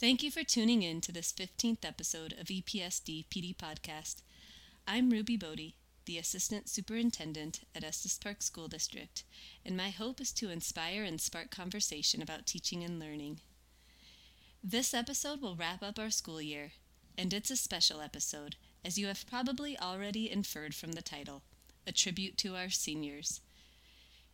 Thank you for tuning in to this 15th episode of EPSD PD Podcast. I'm Ruby Bodie, the Assistant Superintendent at Estes Park School District, and my hope is to inspire and spark conversation about teaching and learning. This episode will wrap up our school year, and it's a special episode, as you have probably already inferred from the title a tribute to our seniors.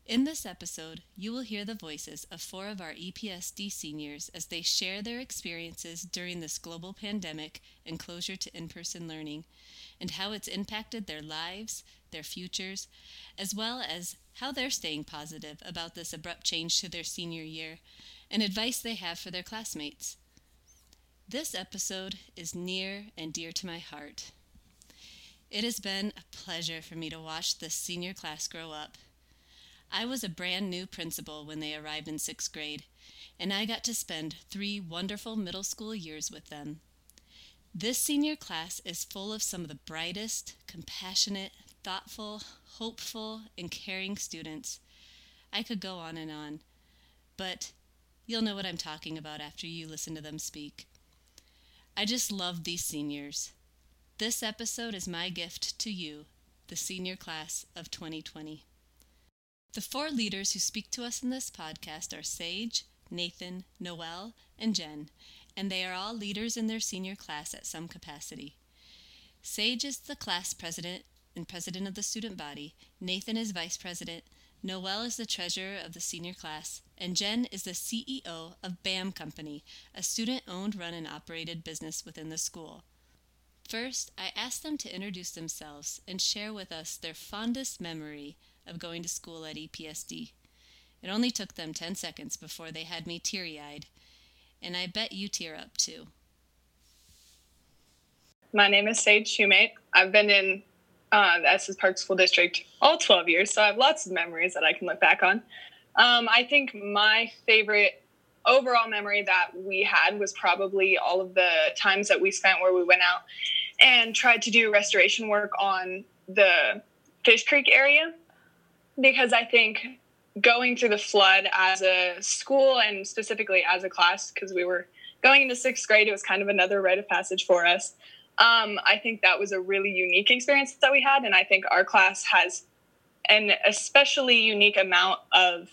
In this episode, you will hear the voices of four of our EPSD seniors as they share their experiences during this global pandemic and closure to in person learning, and how it's impacted their lives, their futures, as well as how they're staying positive about this abrupt change to their senior year, and advice they have for their classmates. This episode is near and dear to my heart. It has been a pleasure for me to watch this senior class grow up. I was a brand new principal when they arrived in sixth grade, and I got to spend three wonderful middle school years with them. This senior class is full of some of the brightest, compassionate, thoughtful, hopeful, and caring students. I could go on and on, but you'll know what I'm talking about after you listen to them speak. I just love these seniors. This episode is my gift to you, the senior class of 2020. The four leaders who speak to us in this podcast are Sage, Nathan, Noel, and Jen, and they are all leaders in their senior class at some capacity. Sage is the class president and president of the student body, Nathan is vice president, Noel is the treasurer of the senior class, and Jen is the CEO of BAM Company, a student owned, run, and operated business within the school. First, I asked them to introduce themselves and share with us their fondest memory of going to school at EPSD. It only took them 10 seconds before they had me teary eyed, and I bet you tear up too. My name is Sage Shoemate. I've been in uh, the Estes Park School District all 12 years, so I have lots of memories that I can look back on. Um, I think my favorite overall memory that we had was probably all of the times that we spent where we went out and tried to do restoration work on the Fish Creek area because I think going through the flood as a school and specifically as a class, because we were going into sixth grade, it was kind of another rite of passage for us. Um, I think that was a really unique experience that we had. And I think our class has an especially unique amount of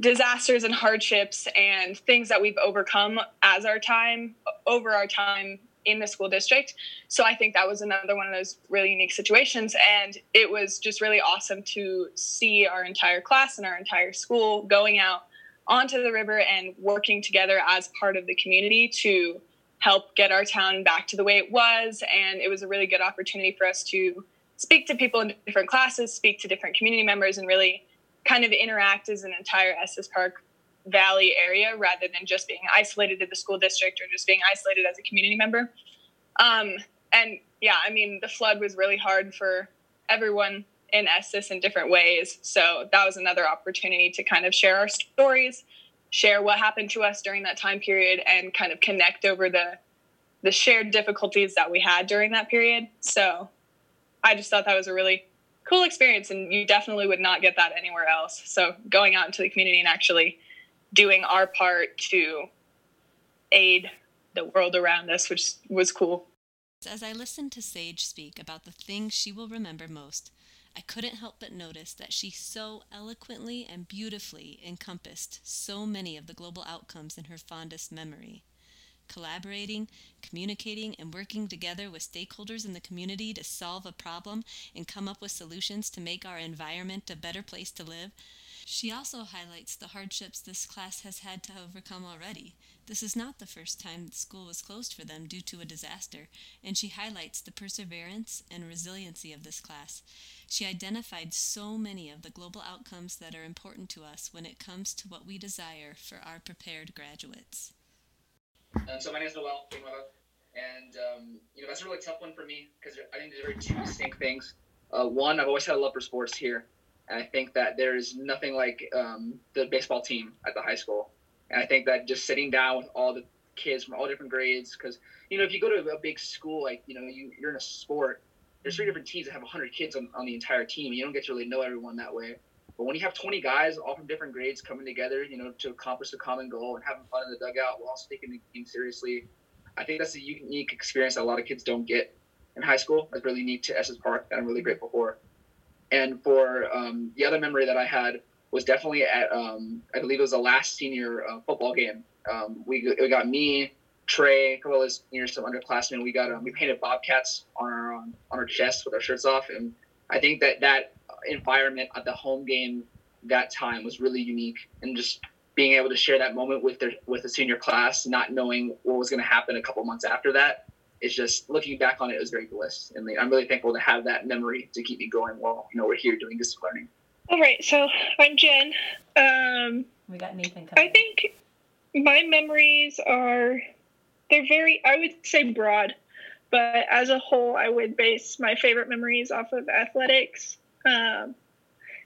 disasters and hardships and things that we've overcome as our time over our time in the school district. So I think that was another one of those really unique situations. And it was just really awesome to see our entire class and our entire school going out onto the river and working together as part of the community to help get our town back to the way it was. And it was a really good opportunity for us to speak to people in different classes, speak to different community members, and really kind of interact as an entire Estes Park Valley area rather than just being isolated to the school district or just being isolated as a community member. Um, and yeah, I mean, the flood was really hard for everyone in Estes in different ways. So that was another opportunity to kind of share our stories, share what happened to us during that time period, and kind of connect over the the shared difficulties that we had during that period. So I just thought that was a really cool experience, and you definitely would not get that anywhere else. So going out into the community and actually doing our part to aid the world around us, which was cool. As I listened to Sage speak about the things she will remember most, I couldn't help but notice that she so eloquently and beautifully encompassed so many of the global outcomes in her fondest memory. Collaborating, communicating, and working together with stakeholders in the community to solve a problem and come up with solutions to make our environment a better place to live she also highlights the hardships this class has had to overcome already. This is not the first time the school was closed for them due to a disaster, and she highlights the perseverance and resiliency of this class. She identified so many of the global outcomes that are important to us when it comes to what we desire for our prepared graduates. Um, so my name is Noel and um, you know that's a really tough one for me because I think there's very two distinct things. Uh, one, I've always had a love for sports here, and I think that there's nothing like um, the baseball team at the high school. And I think that just sitting down with all the kids from all different grades, because you know if you go to a big school like you know you, you're in a sport, there's three different teams that have 100 kids on, on the entire team. You don't get to really know everyone that way. But when you have 20 guys all from different grades coming together, you know, to accomplish a common goal and having fun in the dugout while also taking the game seriously, I think that's a unique experience that a lot of kids don't get in high school. It's really unique to Estes Park that I'm really grateful for. And for um, the other memory that I had was definitely at, um, I believe it was the last senior uh, football game. Um, we, we got me, Trey, a couple of seniors, some underclassmen. We got um, we painted bobcats on our um, on our chests with our shirts off, and I think that that environment at the home game that time was really unique, and just being able to share that moment with their with the senior class, not knowing what was going to happen a couple months after that, is just looking back on it, it was very bliss, and I'm really thankful to have that memory to keep me going while you know we're here doing this learning. All right, so I'm Jen. Um, we got Nathan. Coming. I think my memories are they're very I would say broad, but as a whole, I would base my favorite memories off of athletics. Um,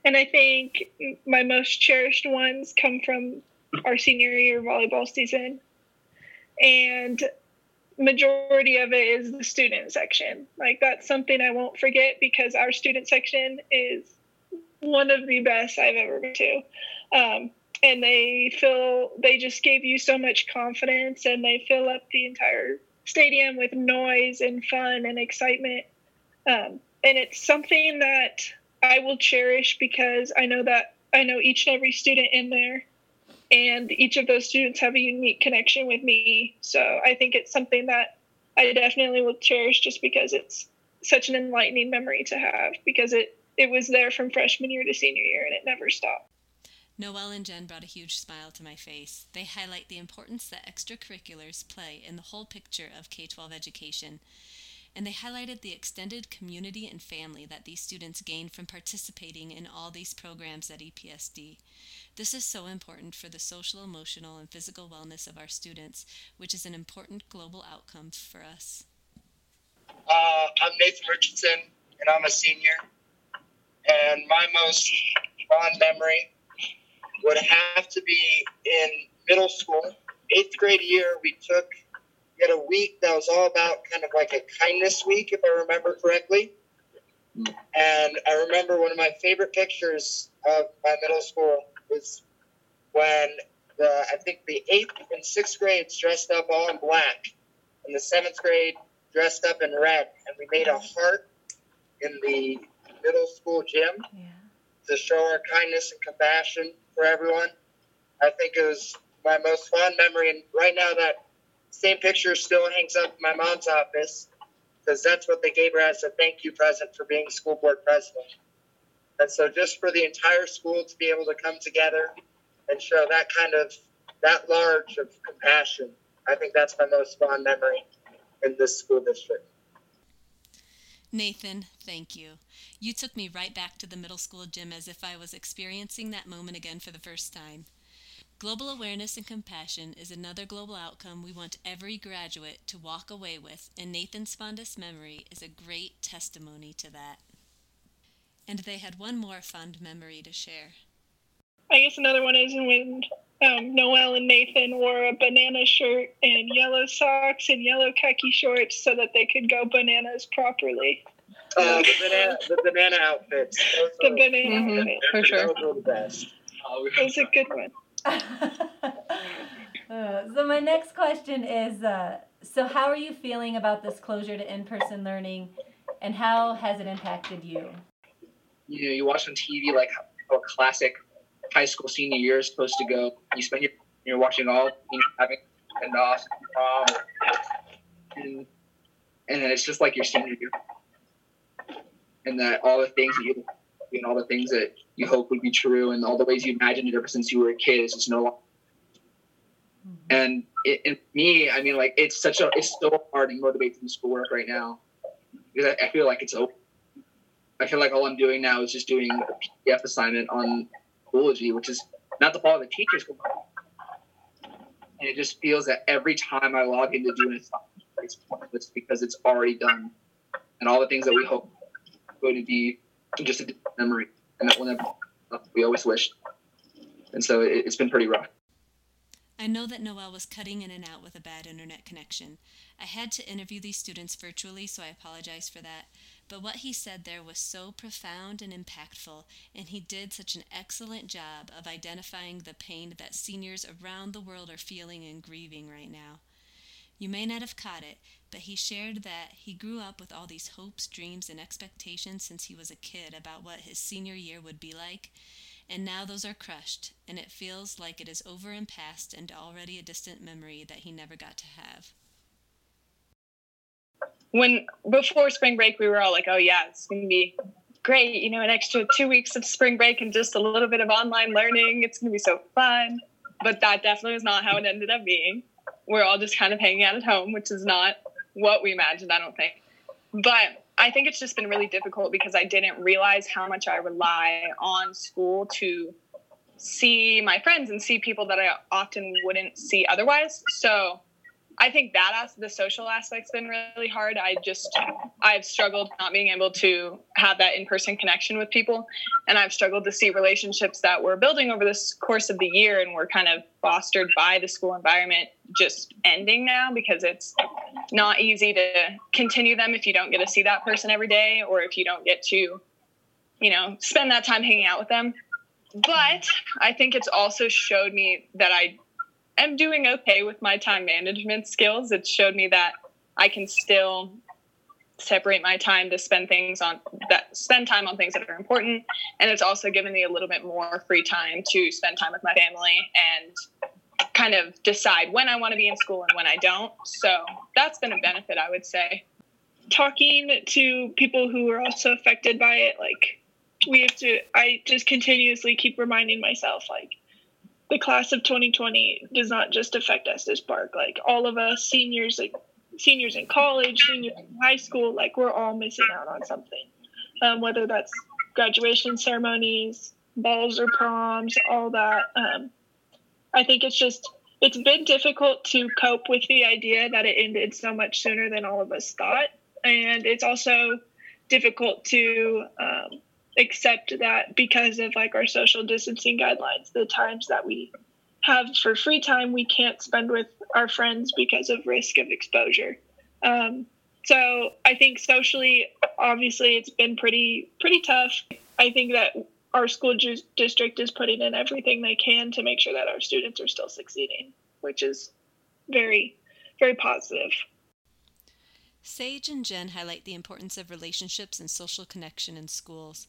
and I think my most cherished ones come from our senior year volleyball season. And majority of it is the student section. Like that's something I won't forget because our student section is one of the best I've ever been to. Um, and they fill they just gave you so much confidence and they fill up the entire stadium with noise and fun and excitement um, and it's something that i will cherish because i know that i know each and every student in there and each of those students have a unique connection with me so i think it's something that i definitely will cherish just because it's such an enlightening memory to have because it it was there from freshman year to senior year and it never stopped Noel and Jen brought a huge smile to my face. They highlight the importance that extracurriculars play in the whole picture of K 12 education. And they highlighted the extended community and family that these students gain from participating in all these programs at EPSD. This is so important for the social, emotional, and physical wellness of our students, which is an important global outcome for us. Uh, I'm Nathan Richardson, and I'm a senior. And my most fond memory would have to be in middle school. Eighth grade year, we took had a week that was all about kind of like a kindness week, if I remember correctly. And I remember one of my favorite pictures of my middle school was when the I think the eighth and sixth grades dressed up all in black, and the seventh grade dressed up in red, and we made a heart in the middle school gym yeah. to show our kindness and compassion for everyone. I think it was my most fond memory. And right now, that same picture still hangs up in my mom's office because that's what they gave her as a thank you present for being school board president. And so, just for the entire school to be able to come together and show that kind of that large of compassion, I think that's my most fond memory in this school district. Nathan, thank you. You took me right back to the middle school gym as if I was experiencing that moment again for the first time. Global awareness and compassion is another global outcome we want every graduate to walk away with, and Nathan's fondest memory is a great testimony to that. And they had one more fond memory to share. I guess another one is when um, Noel and Nathan wore a banana shirt and yellow socks and yellow khaki shorts so that they could go bananas properly. Uh, the banana, the banana outfits. the banana mm-hmm, outfits. For sure. Those were the best. It was a good one. so my next question is, uh, so how are you feeling about this closure to in-person learning, and how has it impacted you? You know, you watch on TV like how a classic high school senior year is supposed to go. You spend your you're watching all you know, having and off, um, and, and then it's just like your senior year, and that all the things that you and all the things that you hope would be true, and all the ways you imagined it ever since you were a kid is just no longer. Mm-hmm. And it, and me, I mean, like it's such a it's so hard to motivate from schoolwork right now because I, I feel like it's over. I feel like all I'm doing now is just doing a PDF assignment on Schoology, which is not the fault of the teachers. And it just feels that every time I log in to do an assignment, it's pointless because it's already done. And all the things that we hope are going to be just a memory, and that will never we always wished. And so it, it's been pretty rough. I know that Noel was cutting in and out with a bad internet connection. I had to interview these students virtually, so I apologize for that. But what he said there was so profound and impactful, and he did such an excellent job of identifying the pain that seniors around the world are feeling and grieving right now. You may not have caught it, but he shared that he grew up with all these hopes, dreams, and expectations since he was a kid about what his senior year would be like. And now those are crushed, and it feels like it is over and past and already a distant memory that he never got to have when before spring break, we were all like, oh, yeah, it's going to be great. You know, an extra two weeks of spring break and just a little bit of online learning. It's going to be so fun. But that definitely was not how it ended up being. We're all just kind of hanging out at home, which is not what we imagined, I don't think. But I think it's just been really difficult because I didn't realize how much I rely on school to see my friends and see people that I often wouldn't see otherwise. So I think that as the social aspect's been really hard. I just I've struggled not being able to have that in-person connection with people, and I've struggled to see relationships that we're building over this course of the year and were kind of fostered by the school environment just ending now because it's not easy to continue them if you don't get to see that person every day or if you don't get to you know spend that time hanging out with them. But I think it's also showed me that I am doing okay with my time management skills. It showed me that I can still separate my time to spend things on that spend time on things that are important and it's also given me a little bit more free time to spend time with my family and kind of decide when I want to be in school and when I don't. So that's been a benefit I would say. Talking to people who are also affected by it like we have to I just continuously keep reminding myself like the class of 2020 does not just affect Estes Park. Like all of us seniors, like seniors in college, seniors in high school, like we're all missing out on something. Um, whether that's graduation ceremonies, balls or proms, all that. Um, I think it's just it's been difficult to cope with the idea that it ended so much sooner than all of us thought, and it's also difficult to um, accept that because of like our social distancing guidelines, the times that we have for free time we can't spend with our friends because of risk of exposure. Um, so I think socially, obviously, it's been pretty pretty tough. I think that our school ju- district is putting in everything they can to make sure that our students are still succeeding, which is very very positive. Sage and Jen highlight the importance of relationships and social connection in schools.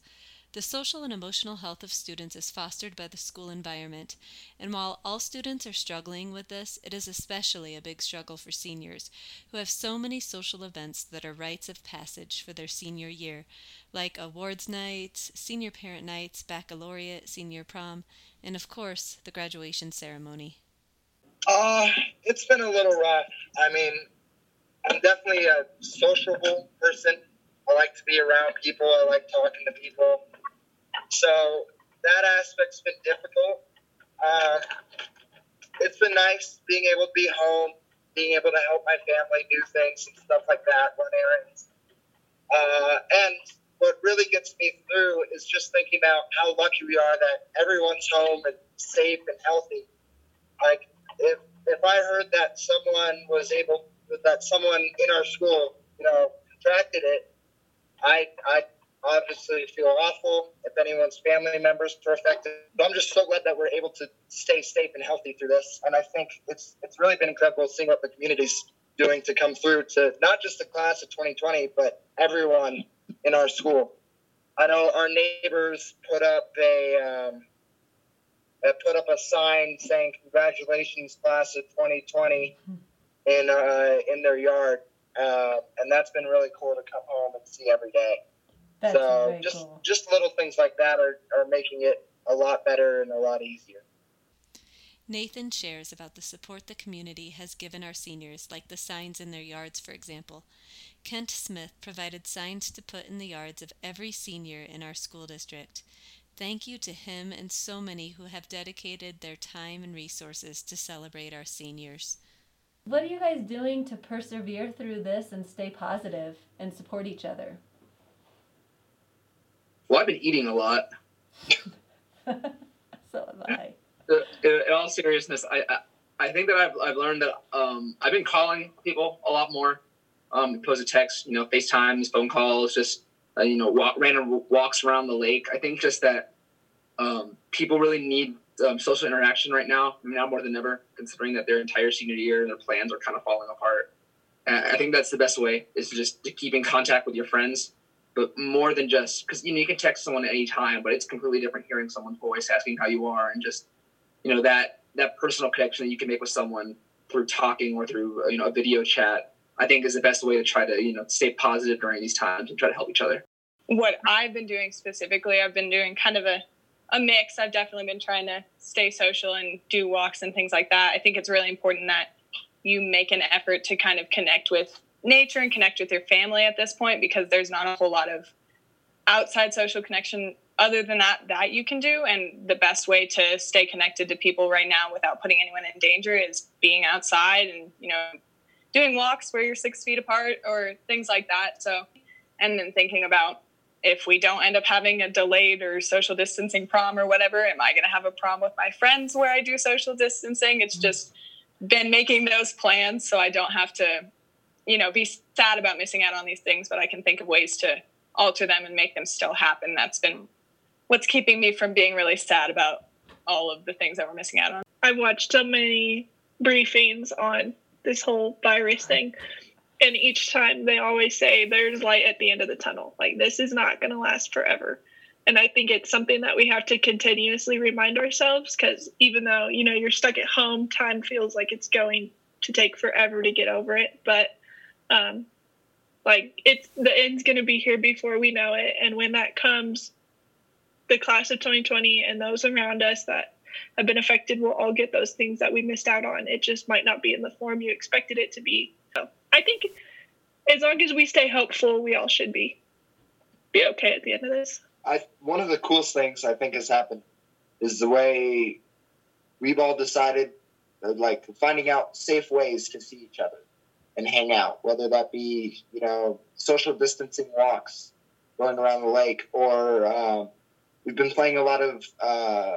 The social and emotional health of students is fostered by the school environment, and while all students are struggling with this, it is especially a big struggle for seniors, who have so many social events that are rites of passage for their senior year, like awards nights, senior parent nights, baccalaureate, senior prom, and of course, the graduation ceremony. Uh, it's been a little rough. I mean, I'm definitely a sociable person. I like to be around people. I like talking to people. So that aspect's been difficult. Uh, it's been nice being able to be home, being able to help my family do things and stuff like that, run errands. Uh, and what really gets me through is just thinking about how lucky we are that everyone's home and safe and healthy. Like if if I heard that someone was able that someone in our school, you know, contracted it, I I obviously feel awful if anyone's family members are affected. But I'm just so glad that we're able to stay safe and healthy through this. And I think it's it's really been incredible seeing what the community's doing to come through to not just the class of 2020, but everyone in our school. I know our neighbors put up a um, put up a sign saying "Congratulations, class of 2020" in uh, in their yard, uh, and that's been really cool to come home and see every day. That's so very just cool. just little things like that are, are making it a lot better and a lot easier. Nathan shares about the support the community has given our seniors, like the signs in their yards, for example. Kent Smith provided signs to put in the yards of every senior in our school district. Thank you to him and so many who have dedicated their time and resources to celebrate our seniors. What are you guys doing to persevere through this and stay positive and support each other? Well, I've been eating a lot. so have I. Uh, In in all seriousness, I, I I think that I've I've learned that um, I've been calling people a lot more, um, opposed to text, you know, FaceTimes, phone calls, just uh, you know, walk, random walks around the lake. I think just that um, people really need um, social interaction right now, now more than ever, considering that their entire senior year and their plans are kind of falling apart. I think that's the best way is to just to keep in contact with your friends, but more than just because you know you can text someone at any time, but it's completely different hearing someone's voice, asking how you are, and just you know that that personal connection that you can make with someone through talking or through you know a video chat. I think is the best way to try to you know stay positive during these times and try to help each other. What I've been doing specifically, I've been doing kind of a a mix. I've definitely been trying to stay social and do walks and things like that. I think it's really important that you make an effort to kind of connect with nature and connect with your family at this point because there's not a whole lot of outside social connection other than that that you can do and the best way to stay connected to people right now without putting anyone in danger is being outside and you know doing walks where you're six feet apart or things like that so and then thinking about if we don't end up having a delayed or social distancing prom or whatever am i going to have a prom with my friends where i do social distancing it's mm-hmm. just been making those plans so i don't have to you know be sad about missing out on these things but i can think of ways to alter them and make them still happen that's been what's keeping me from being really sad about all of the things that we're missing out on. I've watched so many briefings on this whole virus thing. And each time they always say there's light at the end of the tunnel. Like this is not going to last forever. And I think it's something that we have to continuously remind ourselves because even though, you know, you're stuck at home, time feels like it's going to take forever to get over it. But um, like it's the end's going to be here before we know it. And when that comes, the class of 2020 and those around us that have been affected will all get those things that we missed out on. It just might not be in the form you expected it to be. So I think as long as we stay hopeful, we all should be be okay at the end of this. I one of the coolest things I think has happened is the way we've all decided like finding out safe ways to see each other and hang out, whether that be you know social distancing walks, going around the lake, or um, we've been playing a lot of uh,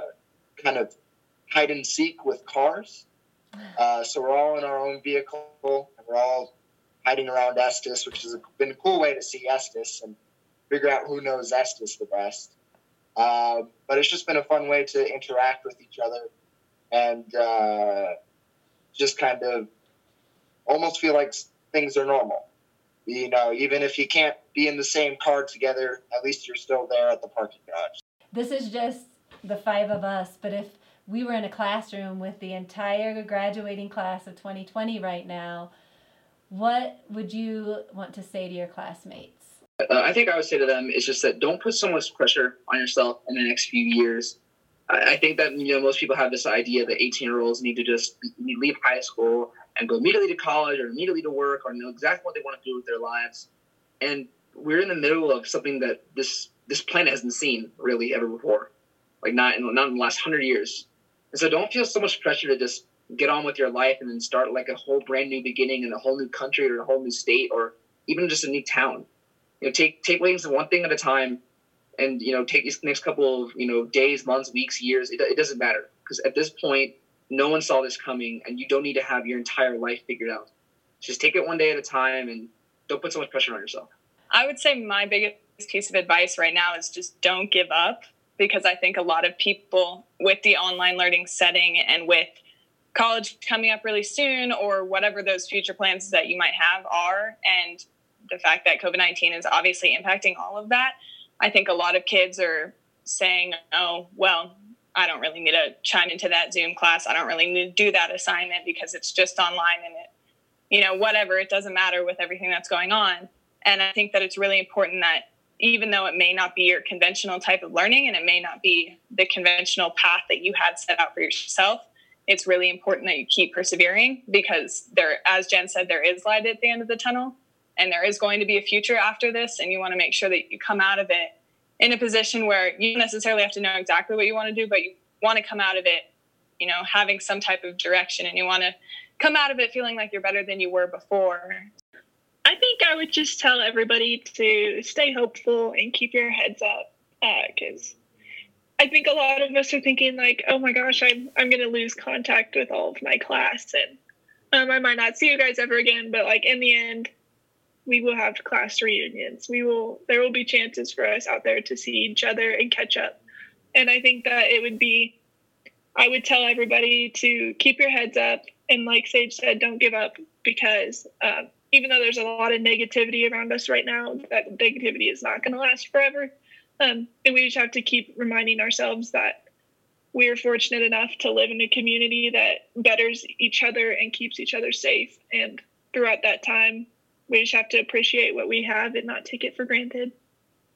kind of hide and seek with cars. Uh, so we're all in our own vehicle and we're all hiding around Estes, which has been a cool way to see Estes and figure out who knows Estes the best. Uh, but it's just been a fun way to interact with each other and uh, just kind of almost feel like things are normal. You know, even if you can't be in the same car together, at least you're still there at the parking garage this is just the five of us, but if we were in a classroom with the entire graduating class of 2020 right now, what would you want to say to your classmates? Uh, I think I would say to them is just that don't put so much pressure on yourself in the next few years. I, I think that you know most people have this idea that 18 year olds need to just leave high school and go immediately to college or immediately to work or know exactly what they want to do with their lives. And we're in the middle of something that this this planet hasn't seen really ever before, like not in not in the last hundred years. And so don't feel so much pressure to just get on with your life and then start like a whole brand new beginning in a whole new country or a whole new state or even just a new town. You know, take take things one thing at a time, and you know, take these next couple of you know days, months, weeks, years. It, it doesn't matter because at this point, no one saw this coming, and you don't need to have your entire life figured out. Just take it one day at a time, and don't put so much pressure on yourself. I would say my biggest piece of advice right now is just don't give up because I think a lot of people with the online learning setting and with college coming up really soon or whatever those future plans that you might have are and the fact that COVID-19 is obviously impacting all of that I think a lot of kids are saying oh well I don't really need to chime into that Zoom class. I don't really need to do that assignment because it's just online and it you know whatever. It doesn't matter with everything that's going on. And I think that it's really important that even though it may not be your conventional type of learning and it may not be the conventional path that you had set out for yourself, it's really important that you keep persevering because there, as Jen said, there is light at the end of the tunnel and there is going to be a future after this. And you want to make sure that you come out of it in a position where you necessarily have to know exactly what you want to do, but you want to come out of it, you know, having some type of direction and you want to come out of it feeling like you're better than you were before. I think I would just tell everybody to stay hopeful and keep your heads up uh, I think a lot of us are thinking like, oh my gosh, I'm I'm gonna lose contact with all of my class and um, I might not see you guys ever again. But like in the end, we will have class reunions. We will there will be chances for us out there to see each other and catch up. And I think that it would be I would tell everybody to keep your heads up and like Sage said, don't give up because uh, even though there's a lot of negativity around us right now, that negativity is not going to last forever. Um, and we just have to keep reminding ourselves that we are fortunate enough to live in a community that betters each other and keeps each other safe. And throughout that time, we just have to appreciate what we have and not take it for granted.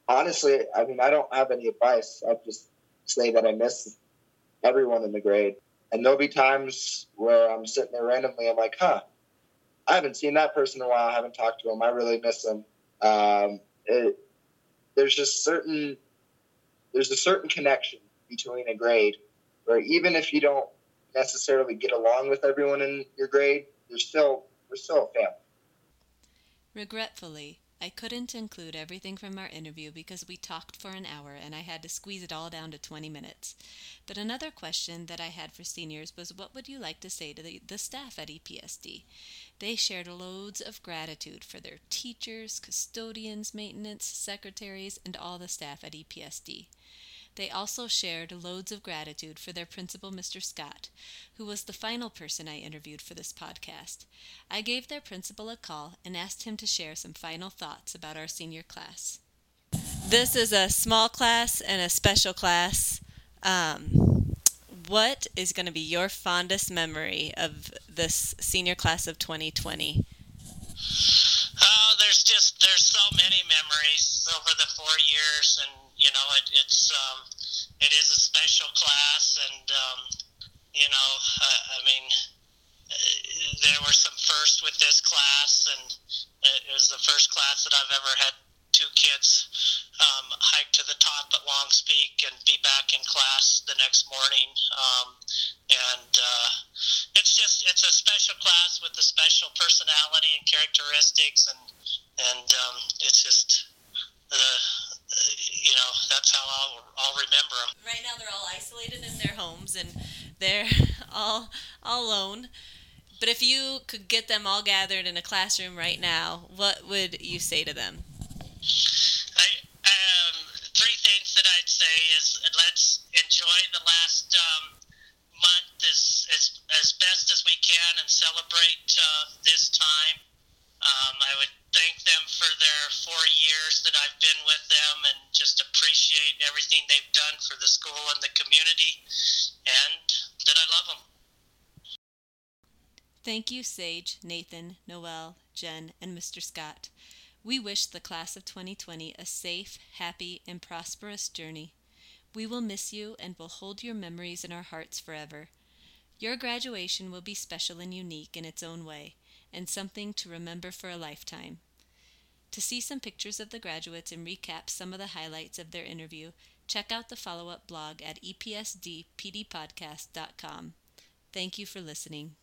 Honestly, I mean, I don't have any advice. I'll just say that I miss everyone in the grade. And there'll be times where I'm sitting there randomly, I'm like, huh, I haven't seen that person in a while. I haven't talked to them. I really miss them. Um, it, there's just certain, there's a certain connection between a grade where even if you don't necessarily get along with everyone in your grade, you're still, we're still a family. Regretfully, I couldn't include everything from our interview because we talked for an hour and I had to squeeze it all down to 20 minutes. But another question that I had for seniors was what would you like to say to the, the staff at EPSD? They shared loads of gratitude for their teachers, custodians, maintenance, secretaries, and all the staff at EPSD. They also shared loads of gratitude for their principal, Mr. Scott, who was the final person I interviewed for this podcast. I gave their principal a call and asked him to share some final thoughts about our senior class. This is a small class and a special class. Um, what is going to be your fondest memory of this senior class of 2020? Oh, there's just there's so many memories over the four years, and you know it, it's um, it is a special class, and um, you know uh, I mean uh, there were some firsts with this class, and it was the first class that I've ever had two kids um, hike to the top at Longs Peak and be back in class the next morning. Um, and uh, it's just it's a special class with a special personality and characteristics, and and um, it's just the you know that's how I'll I'll remember them. Right now, they're all isolated in their homes and they're all all alone. But if you could get them all gathered in a classroom right now, what would you say to them? I, um, three things that I'd say is let's enjoy the last um, month as, as as best as we can and celebrate uh, this time. Um, I would thank them four years that I've been with them and just appreciate everything they've done for the school and the community, and that I love them. Thank you, Sage, Nathan, Noel, Jen, and Mr. Scott. We wish the class of 2020 a safe, happy, and prosperous journey. We will miss you and will hold your memories in our hearts forever. Your graduation will be special and unique in its own way, and something to remember for a lifetime. To see some pictures of the graduates and recap some of the highlights of their interview, check out the follow up blog at epsdpdpodcast.com. Thank you for listening.